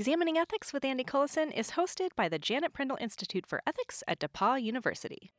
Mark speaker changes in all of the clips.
Speaker 1: Examining Ethics with Andy Cullison is hosted by the Janet Prindle Institute for Ethics at DePauw University.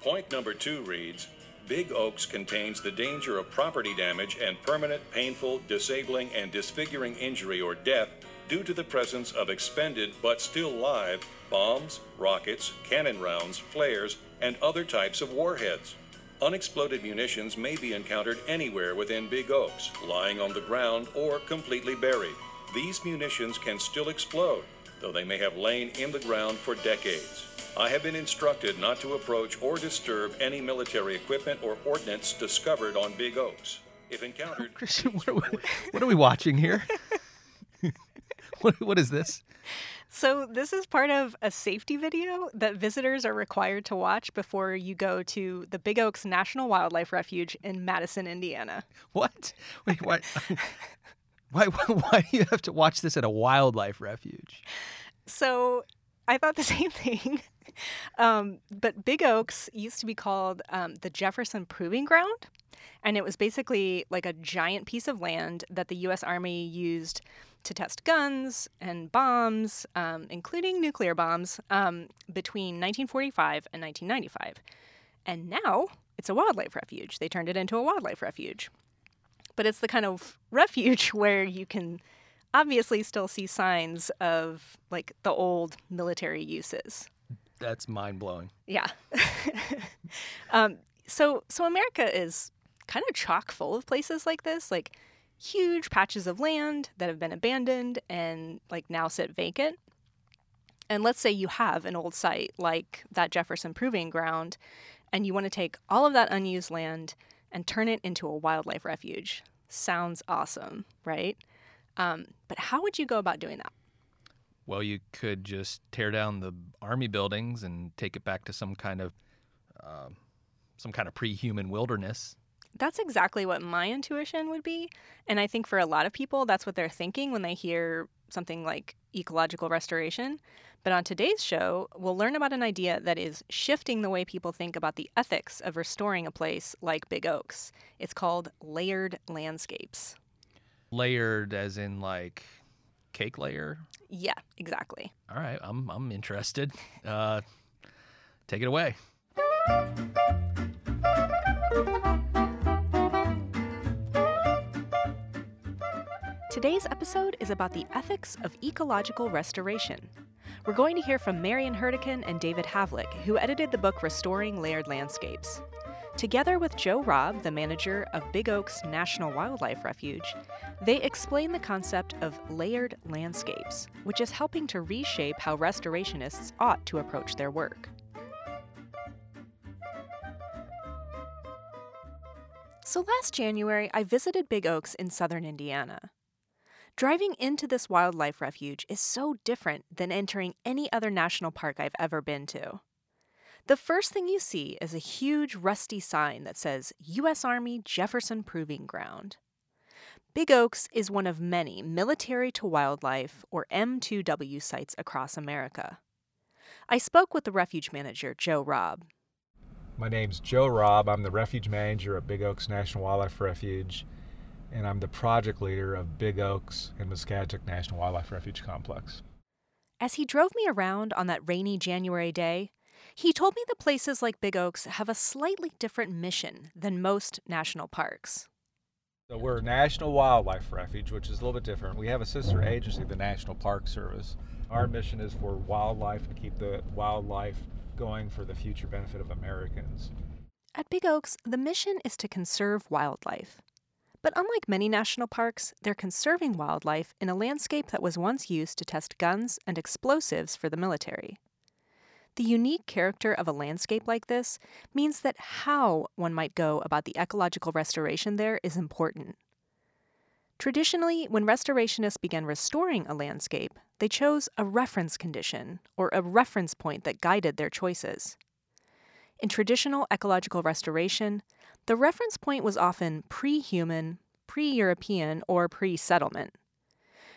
Speaker 2: Point number two reads Big Oaks contains the danger of property damage and permanent, painful, disabling, and disfiguring injury or death due to the presence of expended but still live bombs, rockets, cannon rounds, flares, and other types of warheads. Unexploded munitions may be encountered anywhere within big oaks, lying on the ground or completely buried. These munitions can still explode, though they may have lain in the ground for decades. I have been instructed not to approach or disturb any military equipment or ordnance discovered on big oaks. If encountered,
Speaker 3: Christian, what are we, what are we watching here? what, what is this?
Speaker 1: So, this is part of a safety video that visitors are required to watch before you go to the Big Oaks National Wildlife Refuge in Madison, Indiana.
Speaker 3: What? Wait, what? why, why do you have to watch this at a wildlife refuge?
Speaker 1: So, I thought the same thing. Um, but Big Oaks used to be called um, the Jefferson Proving Ground. And it was basically like a giant piece of land that the U.S. Army used to test guns and bombs, um, including nuclear bombs, um, between 1945 and 1995. And now it's a wildlife refuge. They turned it into a wildlife refuge. But it's the kind of refuge where you can obviously still see signs of like the old military uses.
Speaker 3: That's mind blowing.
Speaker 1: Yeah. um, so so America is kind of chock full of places like this, like huge patches of land that have been abandoned and like now sit vacant. And let's say you have an old site like that Jefferson Proving Ground, and you want to take all of that unused land and turn it into a wildlife refuge. Sounds awesome, right? Um, but how would you go about doing that?
Speaker 3: Well, you could just tear down the army buildings and take it back to some kind of uh, some kind of pre-human wilderness.
Speaker 1: That's exactly what my intuition would be. And I think for a lot of people, that's what they're thinking when they hear something like ecological restoration. But on today's show, we'll learn about an idea that is shifting the way people think about the ethics of restoring a place like Big Oaks. It's called layered landscapes.
Speaker 3: Layered, as in like cake layer.
Speaker 1: Yeah, exactly.
Speaker 3: All right, I'm I'm interested. Uh, take it away.
Speaker 1: Today's episode is about the ethics of ecological restoration. We're going to hear from Marion Hourdequin and David Havlick, who edited the book Restoring Layered Landscapes. Together with Joe Robb, the manager of Big Oaks National Wildlife Refuge, they explain the concept of layered landscapes, which is helping to reshape how restorationists ought to approach their work. So last January, I visited Big Oaks in southern Indiana. Driving into this wildlife refuge is so different than entering any other national park I've ever been to. The first thing you see is a huge rusty sign that says U.S. Army Jefferson Proving Ground. Big Oaks is one of many military to wildlife, or M2W sites across America. I spoke with the refuge manager, Joe Robb.
Speaker 4: My name's Joe Robb. I'm the refuge manager at Big Oaks National Wildlife Refuge, and I'm the project leader of Big Oaks and Muscatatuck National Wildlife Refuge Complex.
Speaker 1: As he drove me around on that rainy January day, he told me that places like Big Oaks have a slightly different mission than most national parks.
Speaker 4: So we're a National Wildlife Refuge, which is a little bit different. We have a sister agency, the National Park Service. Our mission is for wildlife and keep the wildlife going for the future benefit of Americans.
Speaker 1: At Big Oaks, the mission is to conserve wildlife. But unlike many national parks, they're conserving wildlife in a landscape that was once used to test guns and explosives for the military. The unique character of a landscape like this means that how one might go about the ecological restoration there is important. Traditionally, when restorationists began restoring a landscape, they chose a reference condition or a reference point that guided their choices. In traditional ecological restoration, the reference point was often pre human, pre European, or pre settlement.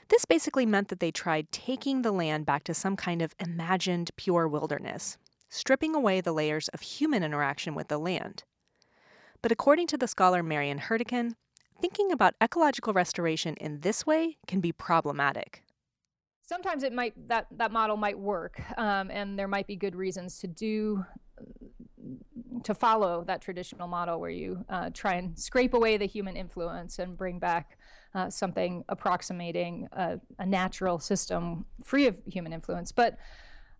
Speaker 1: This basically meant that they tried taking the land back to some kind of imagined pure wilderness, stripping away the layers of human interaction with the land. But according to the scholar Marion Hourdequin, thinking about ecological restoration in this way can be problematic.
Speaker 5: Sometimes it might that that model might work, um, and there might be good reasons to do to follow that traditional model where you uh, try and scrape away the human influence and bring back uh, something approximating a, a, natural system free of human influence. But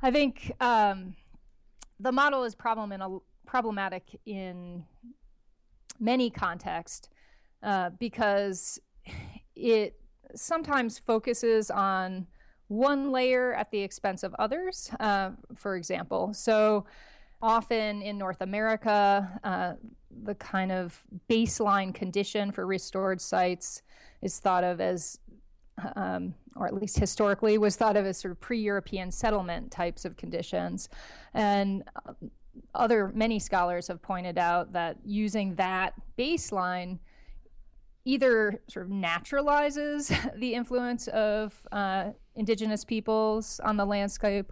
Speaker 5: I think um, the model is problem in a, problematic in many contexts uh, because it sometimes focuses on one layer at the expense of others, uh, for example. So often in North America, uh, the kind of baseline condition for restored sites is thought of as, um, or at least historically, was thought of as sort of pre European settlement types of conditions. And uh, other many scholars have pointed out that using that baseline either sort of naturalizes the influence of uh, indigenous peoples on the landscape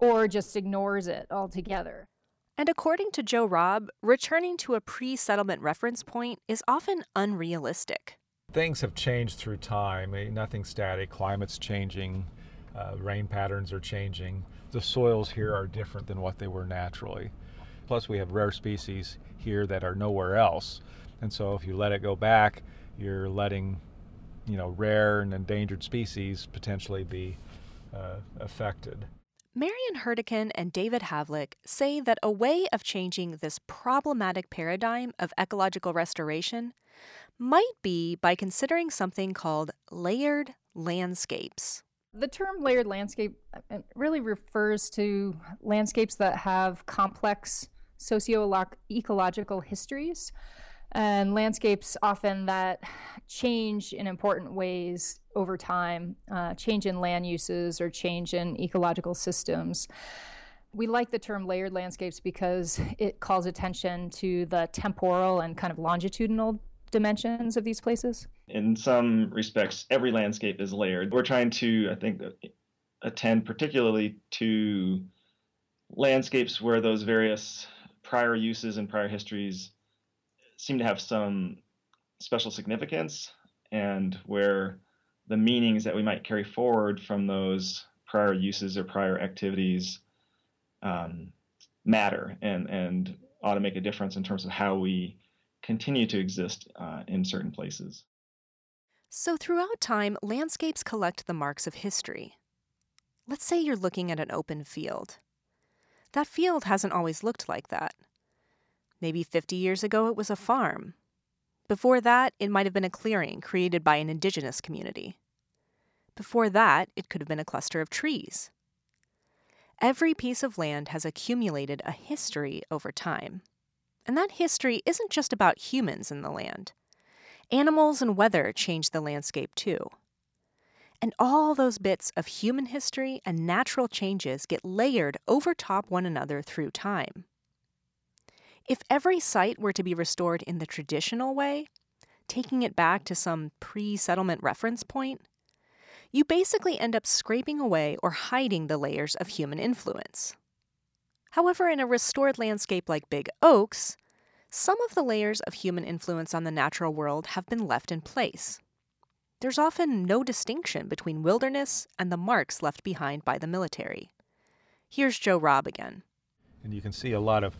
Speaker 5: or just ignores it altogether.
Speaker 1: And according to Joe Robb, returning to a pre settlement reference point is often unrealistic.
Speaker 4: Things have changed through time. I mean, nothing's static. Climate's changing. Uh, rain patterns are changing. The soils here are different than what they were naturally. Plus, we have rare species here that are nowhere else. And so, if you let it go back, you're letting, you know, rare and endangered species potentially be uh, affected.
Speaker 1: Marion Hourdequin and David Havlick say that a way of changing this problematic paradigm of ecological restoration might be by considering something called layered landscapes.
Speaker 5: The term layered landscape uh, really refers to landscapes that have complex socio-ecological histories and landscapes often that change in important ways over time, uh, change in land uses or change in ecological systems. We like the term layered landscapes because it calls attention to the temporal and kind of longitudinal dimensions of these places.
Speaker 6: In some respects, every landscape is layered. We're trying to, I think, attend particularly to landscapes where those various prior uses and prior histories seem to have some special significance and where the meanings that we might carry forward from those prior uses or prior activities um, matter and, and ought to make a difference in terms of how we continue to exist uh, in certain places.
Speaker 1: So, throughout time, landscapes collect the marks of history. Let's say you're looking at an open field. That field hasn't always looked like that. Maybe 50 years ago, it was a farm. Before that, it might have been a clearing created by an indigenous community. Before that, it could have been a cluster of trees. Every piece of land has accumulated a history over time. And that history isn't just about humans in the land. Animals and weather change the landscape too. And all those bits of human history and natural changes get layered over top one another through time. If every site were to be restored in the traditional way, taking it back to some pre settlement reference point, you basically end up scraping away or hiding the layers of human influence. However, in a restored landscape like Big Oaks, some of the layers of human influence on the natural world have been left in place. There's often no distinction between wilderness and the marks left behind by the military. Here's Joe Robb again.
Speaker 4: And you can see a lot of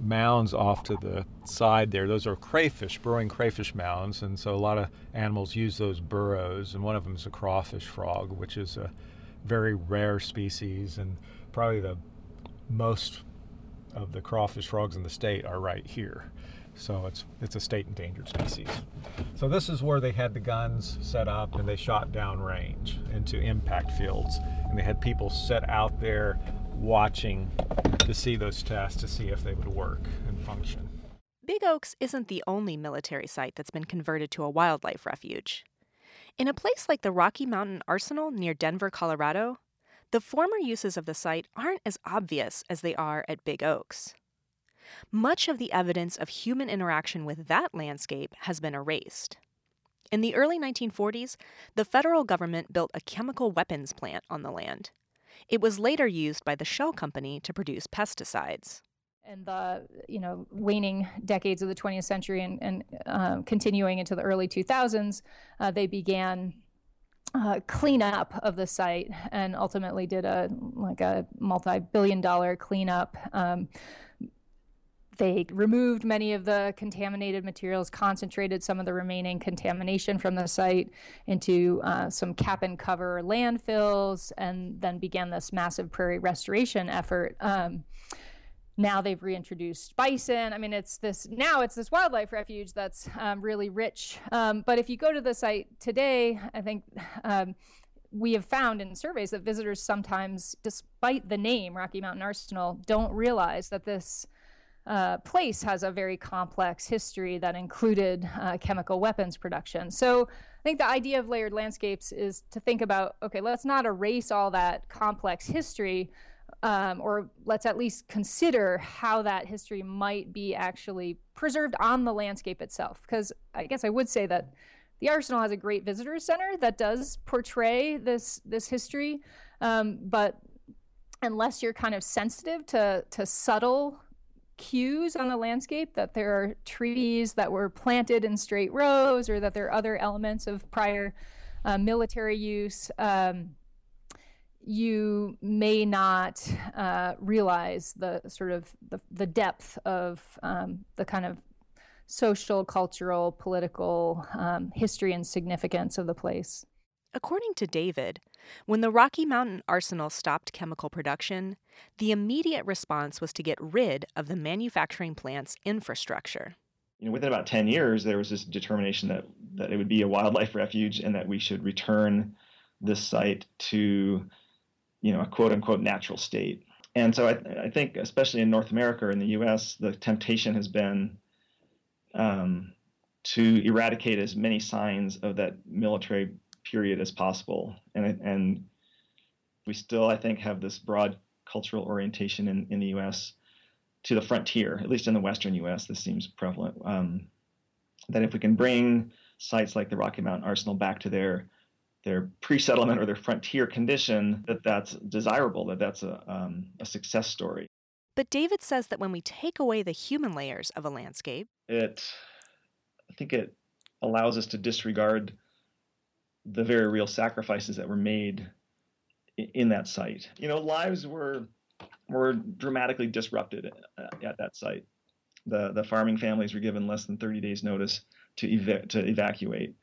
Speaker 4: mounds off to the side there. Those are crayfish, burrowing crayfish mounds, and so a lot of animals use those burrows. And one of them is a crawfish frog, which is a very rare species, and probably the most of the crawfish frogs in the state are right here. So it's it's a state endangered species. So this is where they had the guns set up and they shot down range into impact fields, and they had people set out there watching to see those tests to see if they would work and function.
Speaker 1: Big Oaks isn't the only military site that's been converted to a wildlife refuge. In a place like the Rocky Mountain Arsenal near Denver, Colorado, the former uses of the site aren't as obvious as they are at Big Oaks. Much of the evidence of human interaction with that landscape has been erased. In the early 1940s, the federal government built a chemical weapons plant on the land, it was later used by the Shell Company to produce pesticides.
Speaker 5: in the you know waning decades of the 20th century and, and uh, continuing into the early 2000s, uh, they began uh, cleanup of the site and ultimately did a like a multi-billion dollar cleanup. Um, they removed many of the contaminated materials, concentrated some of the remaining contamination from the site into uh, some cap and cover landfills, and then began this massive prairie restoration effort. Um, now they've reintroduced bison. I mean, it's this now it's this wildlife refuge that's um, really rich. Um, but if you go to the site today, I think um, we have found in surveys that visitors sometimes, despite the name Rocky Mountain Arsenal, don't realize that this uh, place has a very complex history that included uh, chemical weapons production. So I think the idea of layered landscapes is to think about okay, let's not erase all that complex history um, or let's at least consider how that history might be actually preserved on the landscape itself. Because I guess I would say that the Arsenal has a great visitor center that does portray this this history, um, but unless you're kind of sensitive to to subtle cues on the landscape that there are trees that were planted in straight rows or that there are other elements of prior uh, military use. Um, you may not uh, realize the sort of the, the depth of um, the kind of social, cultural, political um, history and significance of the place.
Speaker 1: According to David, when the Rocky Mountain Arsenal stopped chemical production, the immediate response was to get rid of the manufacturing plant's infrastructure.
Speaker 6: You know, within about 10 years, there was this determination that, that it would be a wildlife refuge and that we should return this site to you know a quote unquote natural state. And so I, I think, especially in North America or in the U.S., the temptation has been um, to eradicate as many signs of that military period as possible. And and we still, I think, have this broad cultural orientation in, in the U.S. to the frontier, at least in the Western U.S. This seems prevalent. Um, that if we can bring sites like the Rocky Mountain Arsenal back to their their pre-settlement or their frontier condition that that's desirable that that's a, um, a success story
Speaker 1: but david says that when we take away the human layers of a landscape
Speaker 6: it i think it allows us to disregard the very real sacrifices that were made in that site. You know lives were were dramatically disrupted uh, at that site. The the farming families were given less than 30 days notice to eva- to evacuate.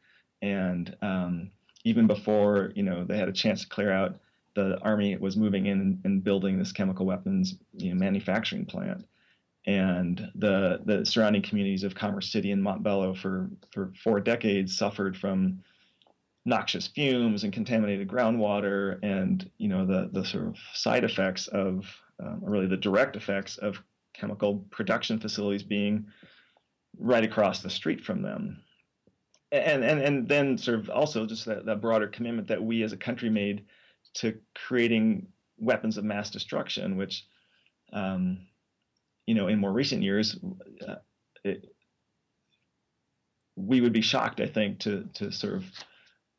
Speaker 6: And um, even before you know they had a chance to clear out, the army was moving in and building this chemical weapons you know, manufacturing plant. And the the surrounding communities of Commerce City and Montbello for for four decades suffered from noxious fumes and contaminated groundwater, and you know the the sort of side effects of um, really the direct effects of chemical production facilities being right across the street from them. And and and then sort of also just that, that broader commitment that we as a country made to creating weapons of mass destruction, which, um, you know, in more recent years, uh, it, we would be shocked, I think, to to sort of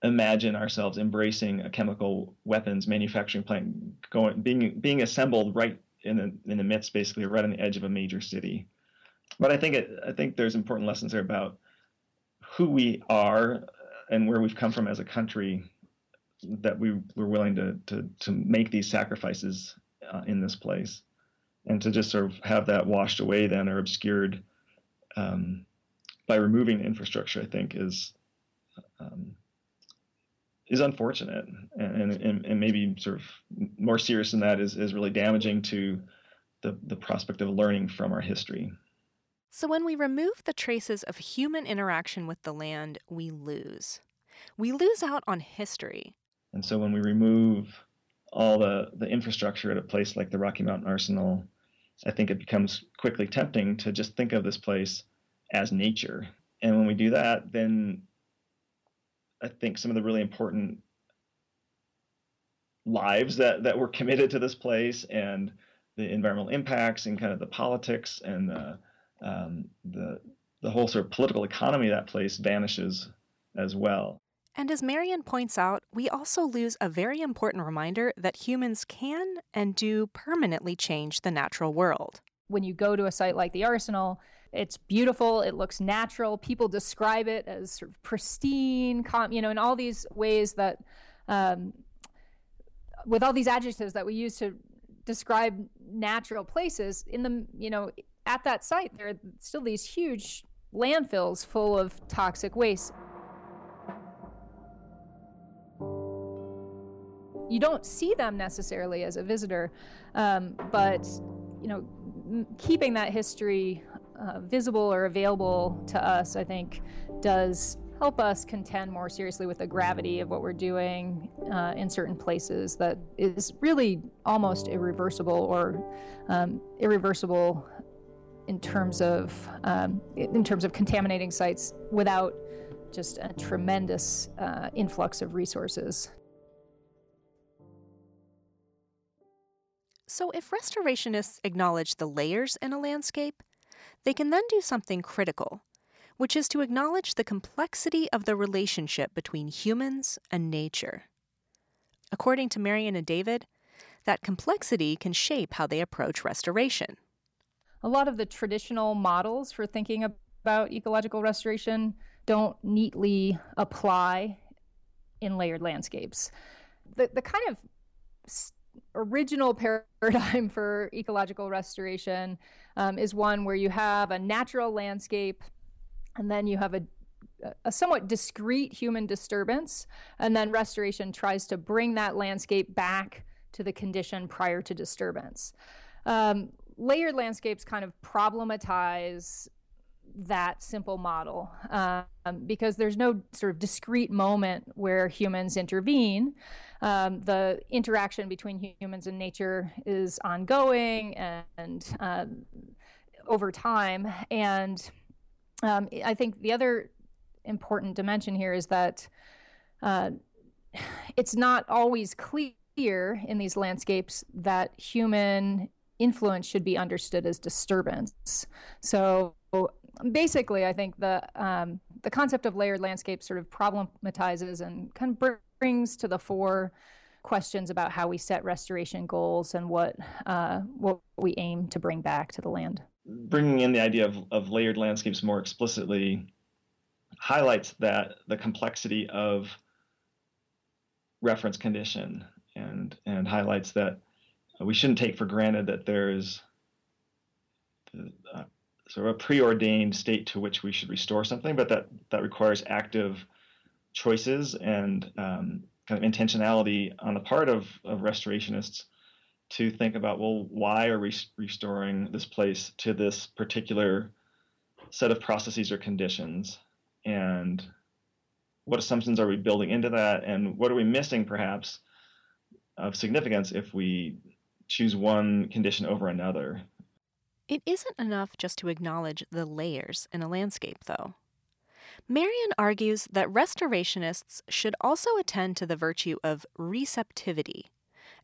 Speaker 6: imagine ourselves embracing a chemical weapons manufacturing plant going being being assembled right in the in the midst, basically, right on the edge of a major city. But I think it, I think there's important lessons there about who we are and where we've come from as a country that we were willing to to to make these sacrifices uh, in this place, and to just sort of have that washed away then or obscured um, by removing infrastructure, I think is um, is unfortunate, and, and and maybe sort of more serious than that is is really damaging to the the prospect of learning from our history.
Speaker 1: So, when we remove the traces of human interaction with the land, we lose. We lose out on history.
Speaker 6: And so, when we remove all the, the infrastructure at a place like the Rocky Mountain Arsenal, I think it becomes quickly tempting to just think of this place as nature. And when we do that, then I think some of the really important lives that, that were committed to this place and the environmental impacts and kind of the politics and the um, the the whole sort of political economy of that place vanishes as well.
Speaker 1: And as Marion points out, we also lose a very important reminder that humans can and do permanently change the natural world.
Speaker 5: when you go to a site like the Arsenal, it's beautiful. It looks natural. People describe it as sort of pristine, you know, in all these ways that, um, with all these adjectives that we use to describe natural places. In the, you know, at that site, there are still these huge landfills full of toxic waste. You don't see them necessarily as a visitor, um, but you know, keeping that history uh, visible or available to us, I think, does help us contend more seriously with the gravity of what we're doing uh, in certain places that is really almost irreversible or um, irreversible in terms of um, in terms of contaminating sites without just a tremendous uh, influx of resources.
Speaker 1: So, if restorationists acknowledge the layers in a landscape, they can then do something critical, which is to acknowledge the complexity of the relationship between humans and nature. According to Marion and David, that complexity can shape how they approach restoration.
Speaker 5: A lot of the traditional models for thinking about ecological restoration don't neatly apply in layered landscapes. The, the kind of original paradigm for ecological restoration um, is one where you have a natural landscape and then you have a, a somewhat discrete human disturbance, and then restoration tries to bring that landscape back to the condition prior to disturbance. Um, layered landscapes kind of problematize that simple model um, because there's no sort of discrete moment where humans intervene. Um, the interaction between humans and nature is ongoing and uh, over time. And um, I think the other important dimension here is that uh, it's not always clear in these landscapes that human influence should be understood as disturbance. So basically, I think the um, the concept of layered landscape sort of problematizes and kind of brings to the fore questions about how we set restoration goals and what uh, what we aim to bring back to the land.
Speaker 6: Bringing in the idea of, of layered landscapes more explicitly highlights that the complexity of reference condition and and highlights that we shouldn't take for granted that there's uh, sort of a preordained state to which we should restore something, but that that requires active choices and um, kind of intentionality on the part of, of restorationists to think about well why are we restoring this place to this particular set of processes or conditions? And what assumptions are we building into that? And what are we missing perhaps of significance if we choose one condition over another
Speaker 1: it isn't enough just to acknowledge the layers in a landscape, though. Marion argues that restorationists should also attend to the virtue of receptivity,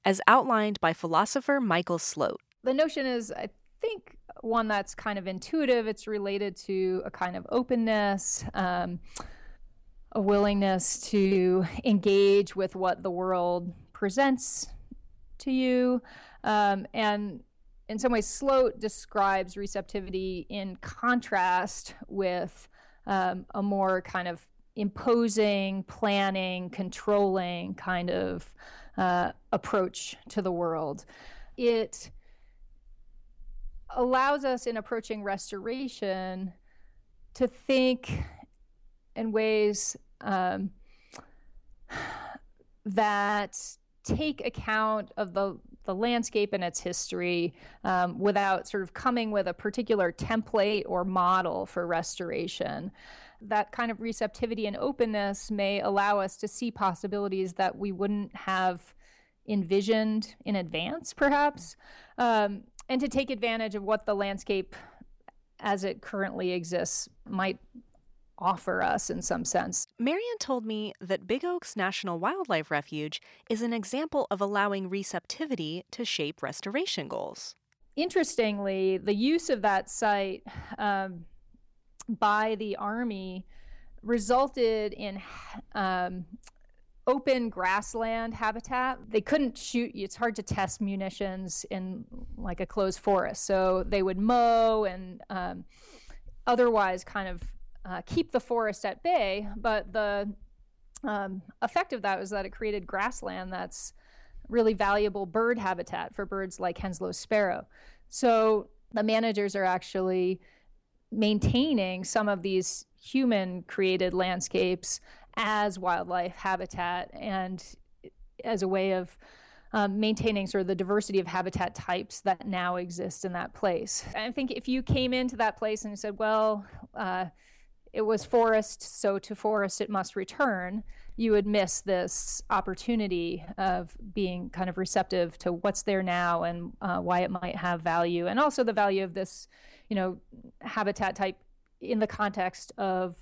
Speaker 1: as outlined by philosopher Michael Slote.
Speaker 5: The notion is, I think, one that's kind of intuitive. It's related to a kind of openness, um, a willingness to engage with what the world presents to you. Um, and in some ways, Slote describes receptivity in contrast with um, a more kind of imposing, planning, controlling kind of uh, approach to the world. It allows us in approaching restoration to think in ways um, that take account of the the landscape and its history um, without sort of coming with a particular template or model for restoration. That kind of receptivity and openness may allow us to see possibilities that we wouldn't have envisioned in advance, perhaps, um, and to take advantage of what the landscape as it currently exists might offer us in some sense.
Speaker 1: Marion told me that Big Oaks National Wildlife Refuge is an example of allowing receptivity to shape restoration goals.
Speaker 5: Interestingly, the use of that site um, by the Army resulted in um, open grassland habitat. They couldn't shoot, it's hard to test munitions in like a closed forest. So they would mow and um, otherwise kind of uh, keep the forest at bay. But the um, effect of that was that it created grassland that's really valuable bird habitat for birds like Henslow's sparrow. So the managers are actually maintaining some of these human created landscapes as wildlife habitat and as a way of um, maintaining sort of the diversity of habitat types that now exist in that place. I think if you came into that place and said, well, uh, it was forest, so to forest it must return, you would miss this opportunity of being kind of receptive to what's there now and uh, why it might have value, and also the value of this, you know, habitat type in the context of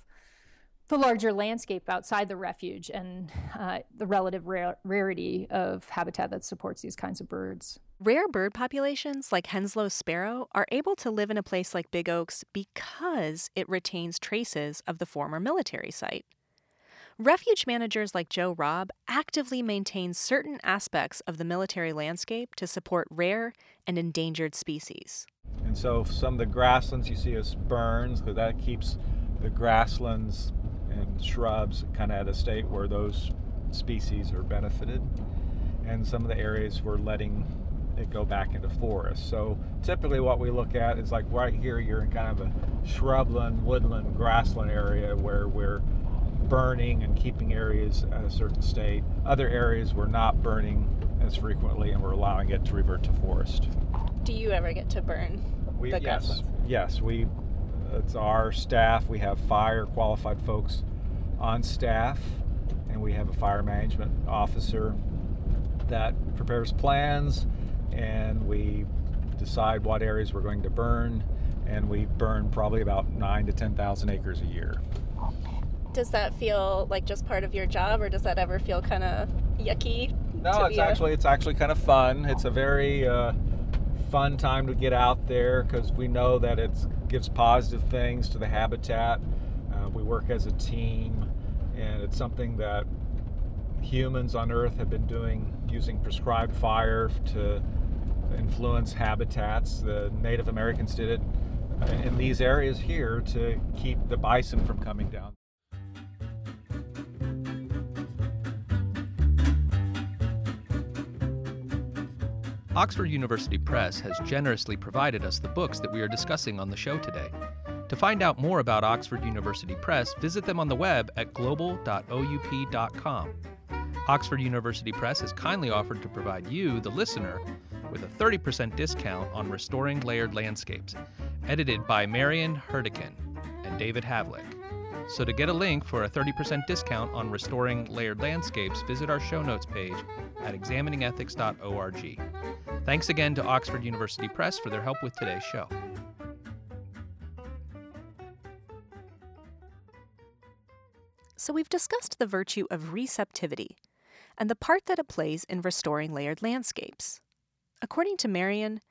Speaker 5: the larger landscape outside the refuge and uh, the relative rarity of habitat that supports these kinds of birds.
Speaker 1: Rare bird populations like Henslow's sparrow are able to live in a place like Big Oaks because it retains traces of the former military site. Refuge managers like Joe Robb actively maintain certain aspects of the military landscape to support rare and endangered species.
Speaker 4: And so some of the grasslands you see as burns, because that keeps the grasslands and shrubs kind of at a state where those species are benefited. And some of the areas we're letting it go back into forest. So typically what we look at is like right here, you're in kind of a shrubland, woodland, grassland area where we're burning and keeping areas at a certain state. Other areas we're not burning as frequently and we're allowing it to revert to forest.
Speaker 7: Do you ever get to burn
Speaker 4: we,
Speaker 7: the
Speaker 4: yes,
Speaker 7: grasslands?
Speaker 4: Yes, we. It's our staff. We have fire qualified folks on staff, and we have a fire management officer that prepares plans, and we decide what areas we're going to burn, and we burn probably about nine to ten thousand acres a year
Speaker 7: does that feel like just part of your job, or does that ever feel kind of yucky?
Speaker 4: No, it's actually a... it's actually kind of fun. It's a very uh, fun time to get out there because we know that it gives positive things to the habitat. Uh, we work as a team, and it's something that humans on Earth have been doing using prescribed fire to influence habitats. The Native Americans did it uh, in these areas here to keep the bison from coming down.
Speaker 3: Oxford University Press has generously provided us the books that we are discussing on the show today. To find out more about Oxford University Press, visit them on the web at global.oup.com. Oxford University Press has kindly offered to provide you, the listener, with a 30% discount on Restoring Layered Landscapes, edited by Marion Hourdequin and David Havlick. So to get a link for a 30% discount on Restoring Layered Landscapes, visit our show notes page at examiningethics.org. Thanks again to Oxford University Press for their help with today's show.
Speaker 1: So, we've discussed the virtue of receptivity and the part that it plays in restoring layered landscapes. According to Marion,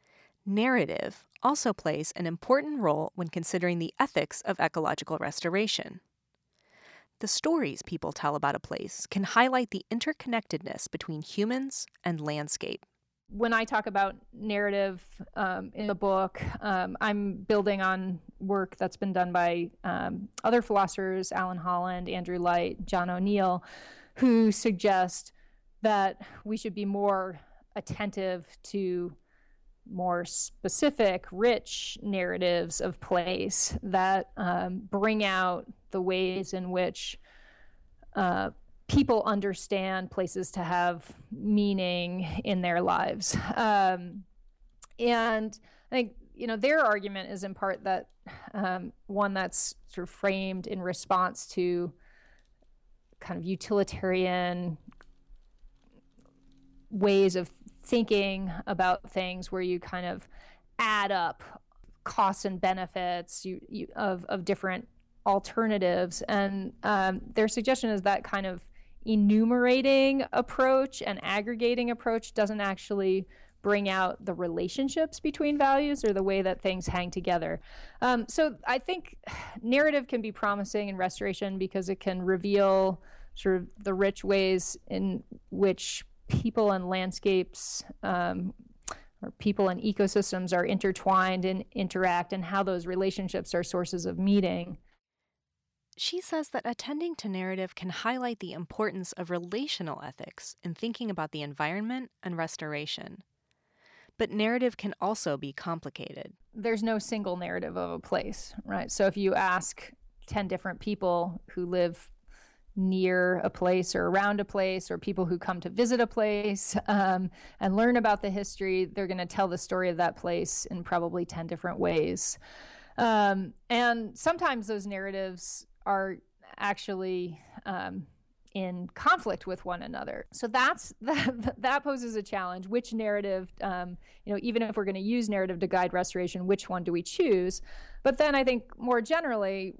Speaker 1: narrative also plays an important role when considering the ethics of ecological restoration. The stories people tell about a place can highlight the interconnectedness between humans and landscape
Speaker 5: when I talk about narrative um, in the book, um, I'm building on work that's been done by um, other philosophers, Alan Holland, Andrew Light, John O'Neill, who suggest that we should be more attentive to more specific, rich narratives of place that um, bring out the ways in which uh, people understand places to have meaning in their lives. Um, and I think, you know, their argument is in part that um, one that's sort of framed in response to kind of utilitarian ways of thinking about things where you kind of add up costs and benefits you, you, of, of different alternatives. And um, their suggestion is that kind of enumerating approach and aggregating approach doesn't actually bring out the relationships between values or the way that things hang together. Um, so I think narrative can be promising in restoration because it can reveal sort of the rich ways in which people and landscapes um, or people and ecosystems are intertwined and interact and how those relationships are sources of meaning.
Speaker 1: She says that attending to narrative can highlight the importance of relational ethics in thinking about the environment and restoration. But narrative can also be complicated.
Speaker 5: There's no single narrative of a place, right? So if you ask 10 different people who live near a place or around a place or people who come to visit a place um, and learn about the history they're going to tell the story of that place in probably 10 different ways um, and sometimes those narratives are actually um, in conflict with one another. So that's that, that poses a challenge. Which narrative, um, you know, even if we're going to use narrative to guide restoration, which one do we choose? But then I think more generally,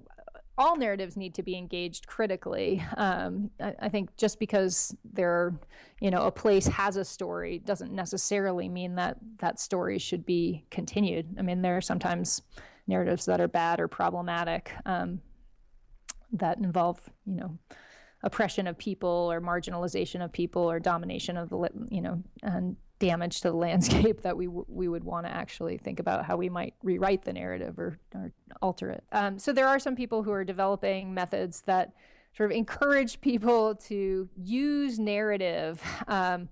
Speaker 5: all narratives need to be engaged critically. Um, I, I, think just because there, you know, a place has a story doesn't necessarily mean that that story should be continued. I mean, there are sometimes narratives that are bad or problematic um, that involve, you know, oppression of people or marginalization of people or domination of the, you know, and damage to the landscape that we w- we would want to actually think about how we might rewrite the narrative or, or alter it. Um, so there are some people who are developing methods that sort of encourage people to use narrative. Um,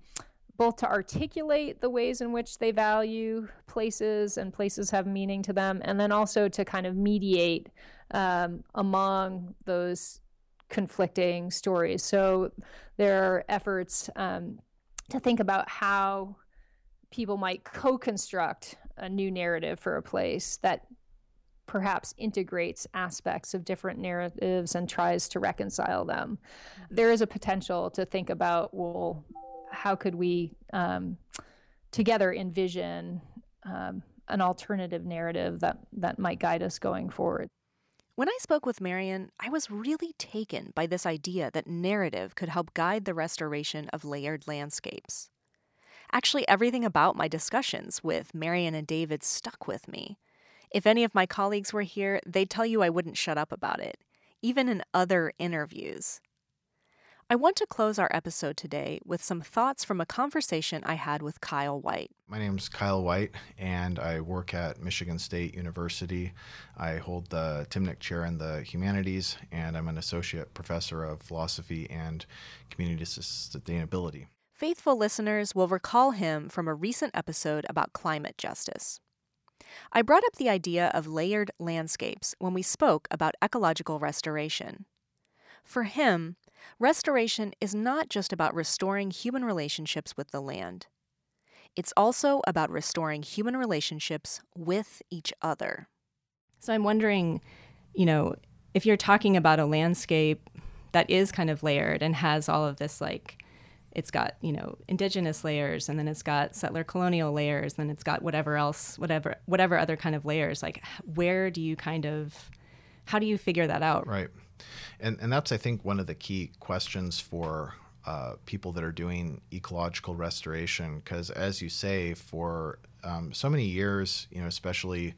Speaker 5: both to articulate the ways in which they value places and places have meaning to them, and then also to kind of mediate um, among those conflicting stories. So there are efforts um, to think about how people might co-construct a new narrative for a place that perhaps integrates aspects of different narratives and tries to reconcile them. There is a potential to think about, well, how could we um, together envision um, an alternative narrative that, that might guide us going forward?
Speaker 1: When I spoke with Marion, I was really taken by this idea that narrative could help guide the restoration of layered landscapes. Actually, everything about my discussions with Marion and David stuck with me. If any of my colleagues were here, they'd tell you I wouldn't shut up about it, even in other interviews. I want to close our episode today with some thoughts from a conversation I had with Kyle Whyte.
Speaker 8: My name is Kyle Whyte, and I work at Michigan State University. I hold the Timnick Chair in the Humanities, and I'm an associate professor of philosophy and community sustainability.
Speaker 1: Faithful listeners will recall him from a recent episode about climate justice. I brought up the idea of layered landscapes when we spoke about ecological restoration. For him, Restoration is not just about restoring human relationships with the land, it's also about restoring human relationships with each other.
Speaker 9: So I'm wondering, you know, if you're talking about a landscape that is kind of layered and has all of this like it's got you know indigenous layers and then it's got settler colonial layers and then it's got whatever else whatever whatever other kind of layers like where do you kind of how do you figure that out?
Speaker 8: Right and and that's I think one of the key questions for uh, people that are doing ecological restoration, because as you say, for um, so many years, you know, especially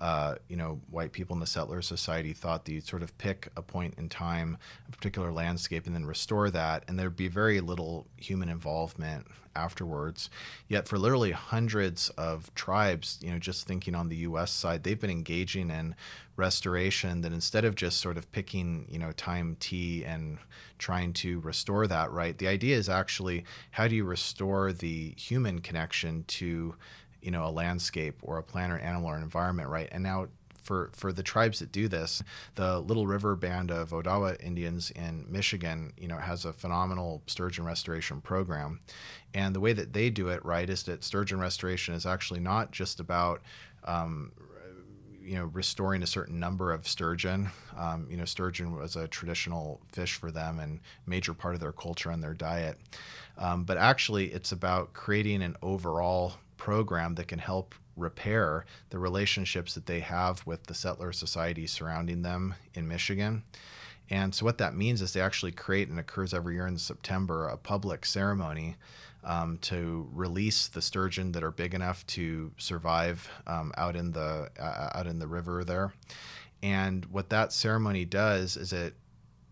Speaker 8: uh, you know, white people in the settler society thought that you'd sort of pick a point in time, a particular landscape, and then restore that, and there'd be very little human involvement afterwards. Yet, for literally hundreds of tribes, you know, just thinking on the U.S. side, they've been engaging in restoration. That instead of just sort of picking, you know, time T and trying to restore that, right? The idea is actually how do you restore the human connection to you know a landscape or a plant or animal or environment right and now for, for the tribes that do this, the Little River Band of Odawa Indians in Michigan, you know, has a phenomenal sturgeon restoration program, and the way that they do it, right, is that sturgeon restoration is actually not just about um, you know restoring a certain number of sturgeon. Um, you know, sturgeon was a traditional fish for them and major part of their culture and their diet. Um, but actually, it's about creating an overall program that can help repair the relationships that they have with the settler society surrounding them in Michigan. And so, what that means is they actually create, and occurs every year in September, a public ceremony um, to release the sturgeon that are big enough to survive um, out in the uh, out in the river there. And what that ceremony does is it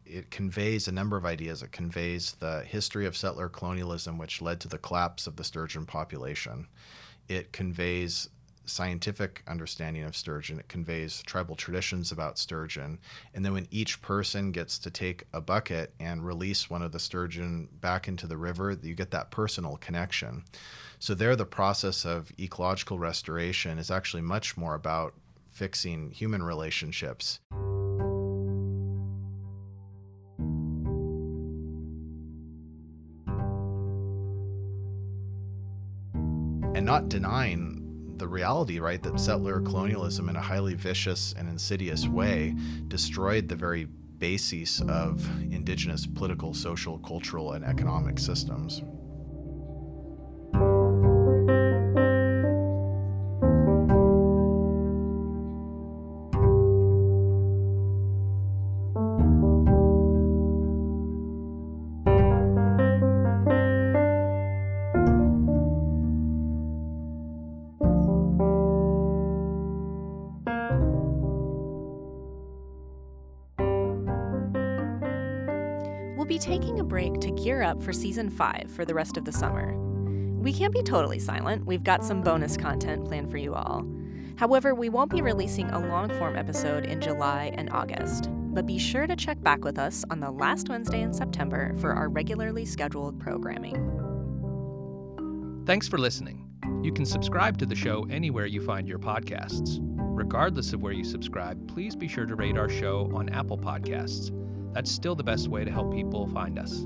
Speaker 8: it conveys a number of ideas. It conveys the history of settler colonialism, which led to the collapse of the sturgeon population. It conveys scientific understanding of sturgeon. It conveys tribal traditions about sturgeon. And then when each person gets to take a bucket and release one of the sturgeon back into the river, you get that personal connection. So there, the process of ecological restoration is actually much more about fixing human relationships. Not denying the reality, right, that settler colonialism in a highly vicious and insidious way destroyed the very basis of indigenous political, social, cultural, and economic systems.
Speaker 1: Taking a break to gear up for season 5 for the rest of the summer. We can't be totally silent, we've got some bonus content planned for you all. However, we won't be releasing a long form episode in July and August, but be sure to check back with us on the last Wednesday in September for our regularly scheduled programming.
Speaker 3: Thanks for listening. You can subscribe to the show anywhere you find your podcasts. Regardless of where you subscribe, please be sure to rate our show on Apple Podcasts. That's still the best way to help people find us.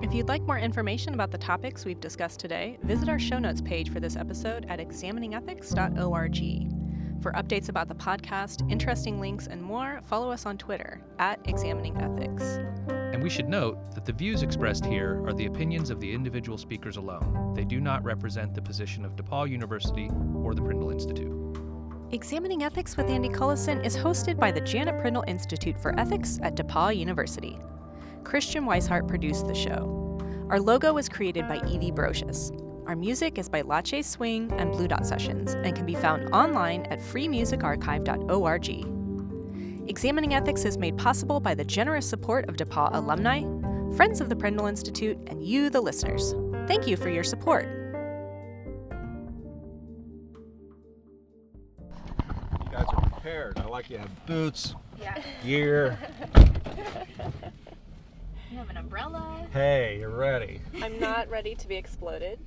Speaker 1: If you'd like more information about the topics we've discussed today, visit our show notes page for this episode at examiningethics.org. For updates about the podcast, interesting links, and more, follow us on Twitter at examiningethics.
Speaker 3: And we should note that the views expressed here are the opinions of the individual speakers alone. They do not represent the position of DePauw University or the Prindle Institute.
Speaker 1: Examining Ethics with Andy Cullison is hosted by the Janet Prindle Institute for Ethics at DePauw University. Christian Wisehart produced the show. Our logo was created by Evie Brocious. Our music is by Latché Swing and Blue Dot Sessions and can be found online at freemusicarchive.org. Examining Ethics is made possible by the generous support of DePauw alumni, friends of the Prindle Institute, and you, the listeners. Thank you for your support.
Speaker 4: Prepared. I like you have boots,
Speaker 7: Yeah.
Speaker 4: gear.
Speaker 7: You have an umbrella.
Speaker 4: Hey, you're ready.
Speaker 7: I'm not ready to be exploded.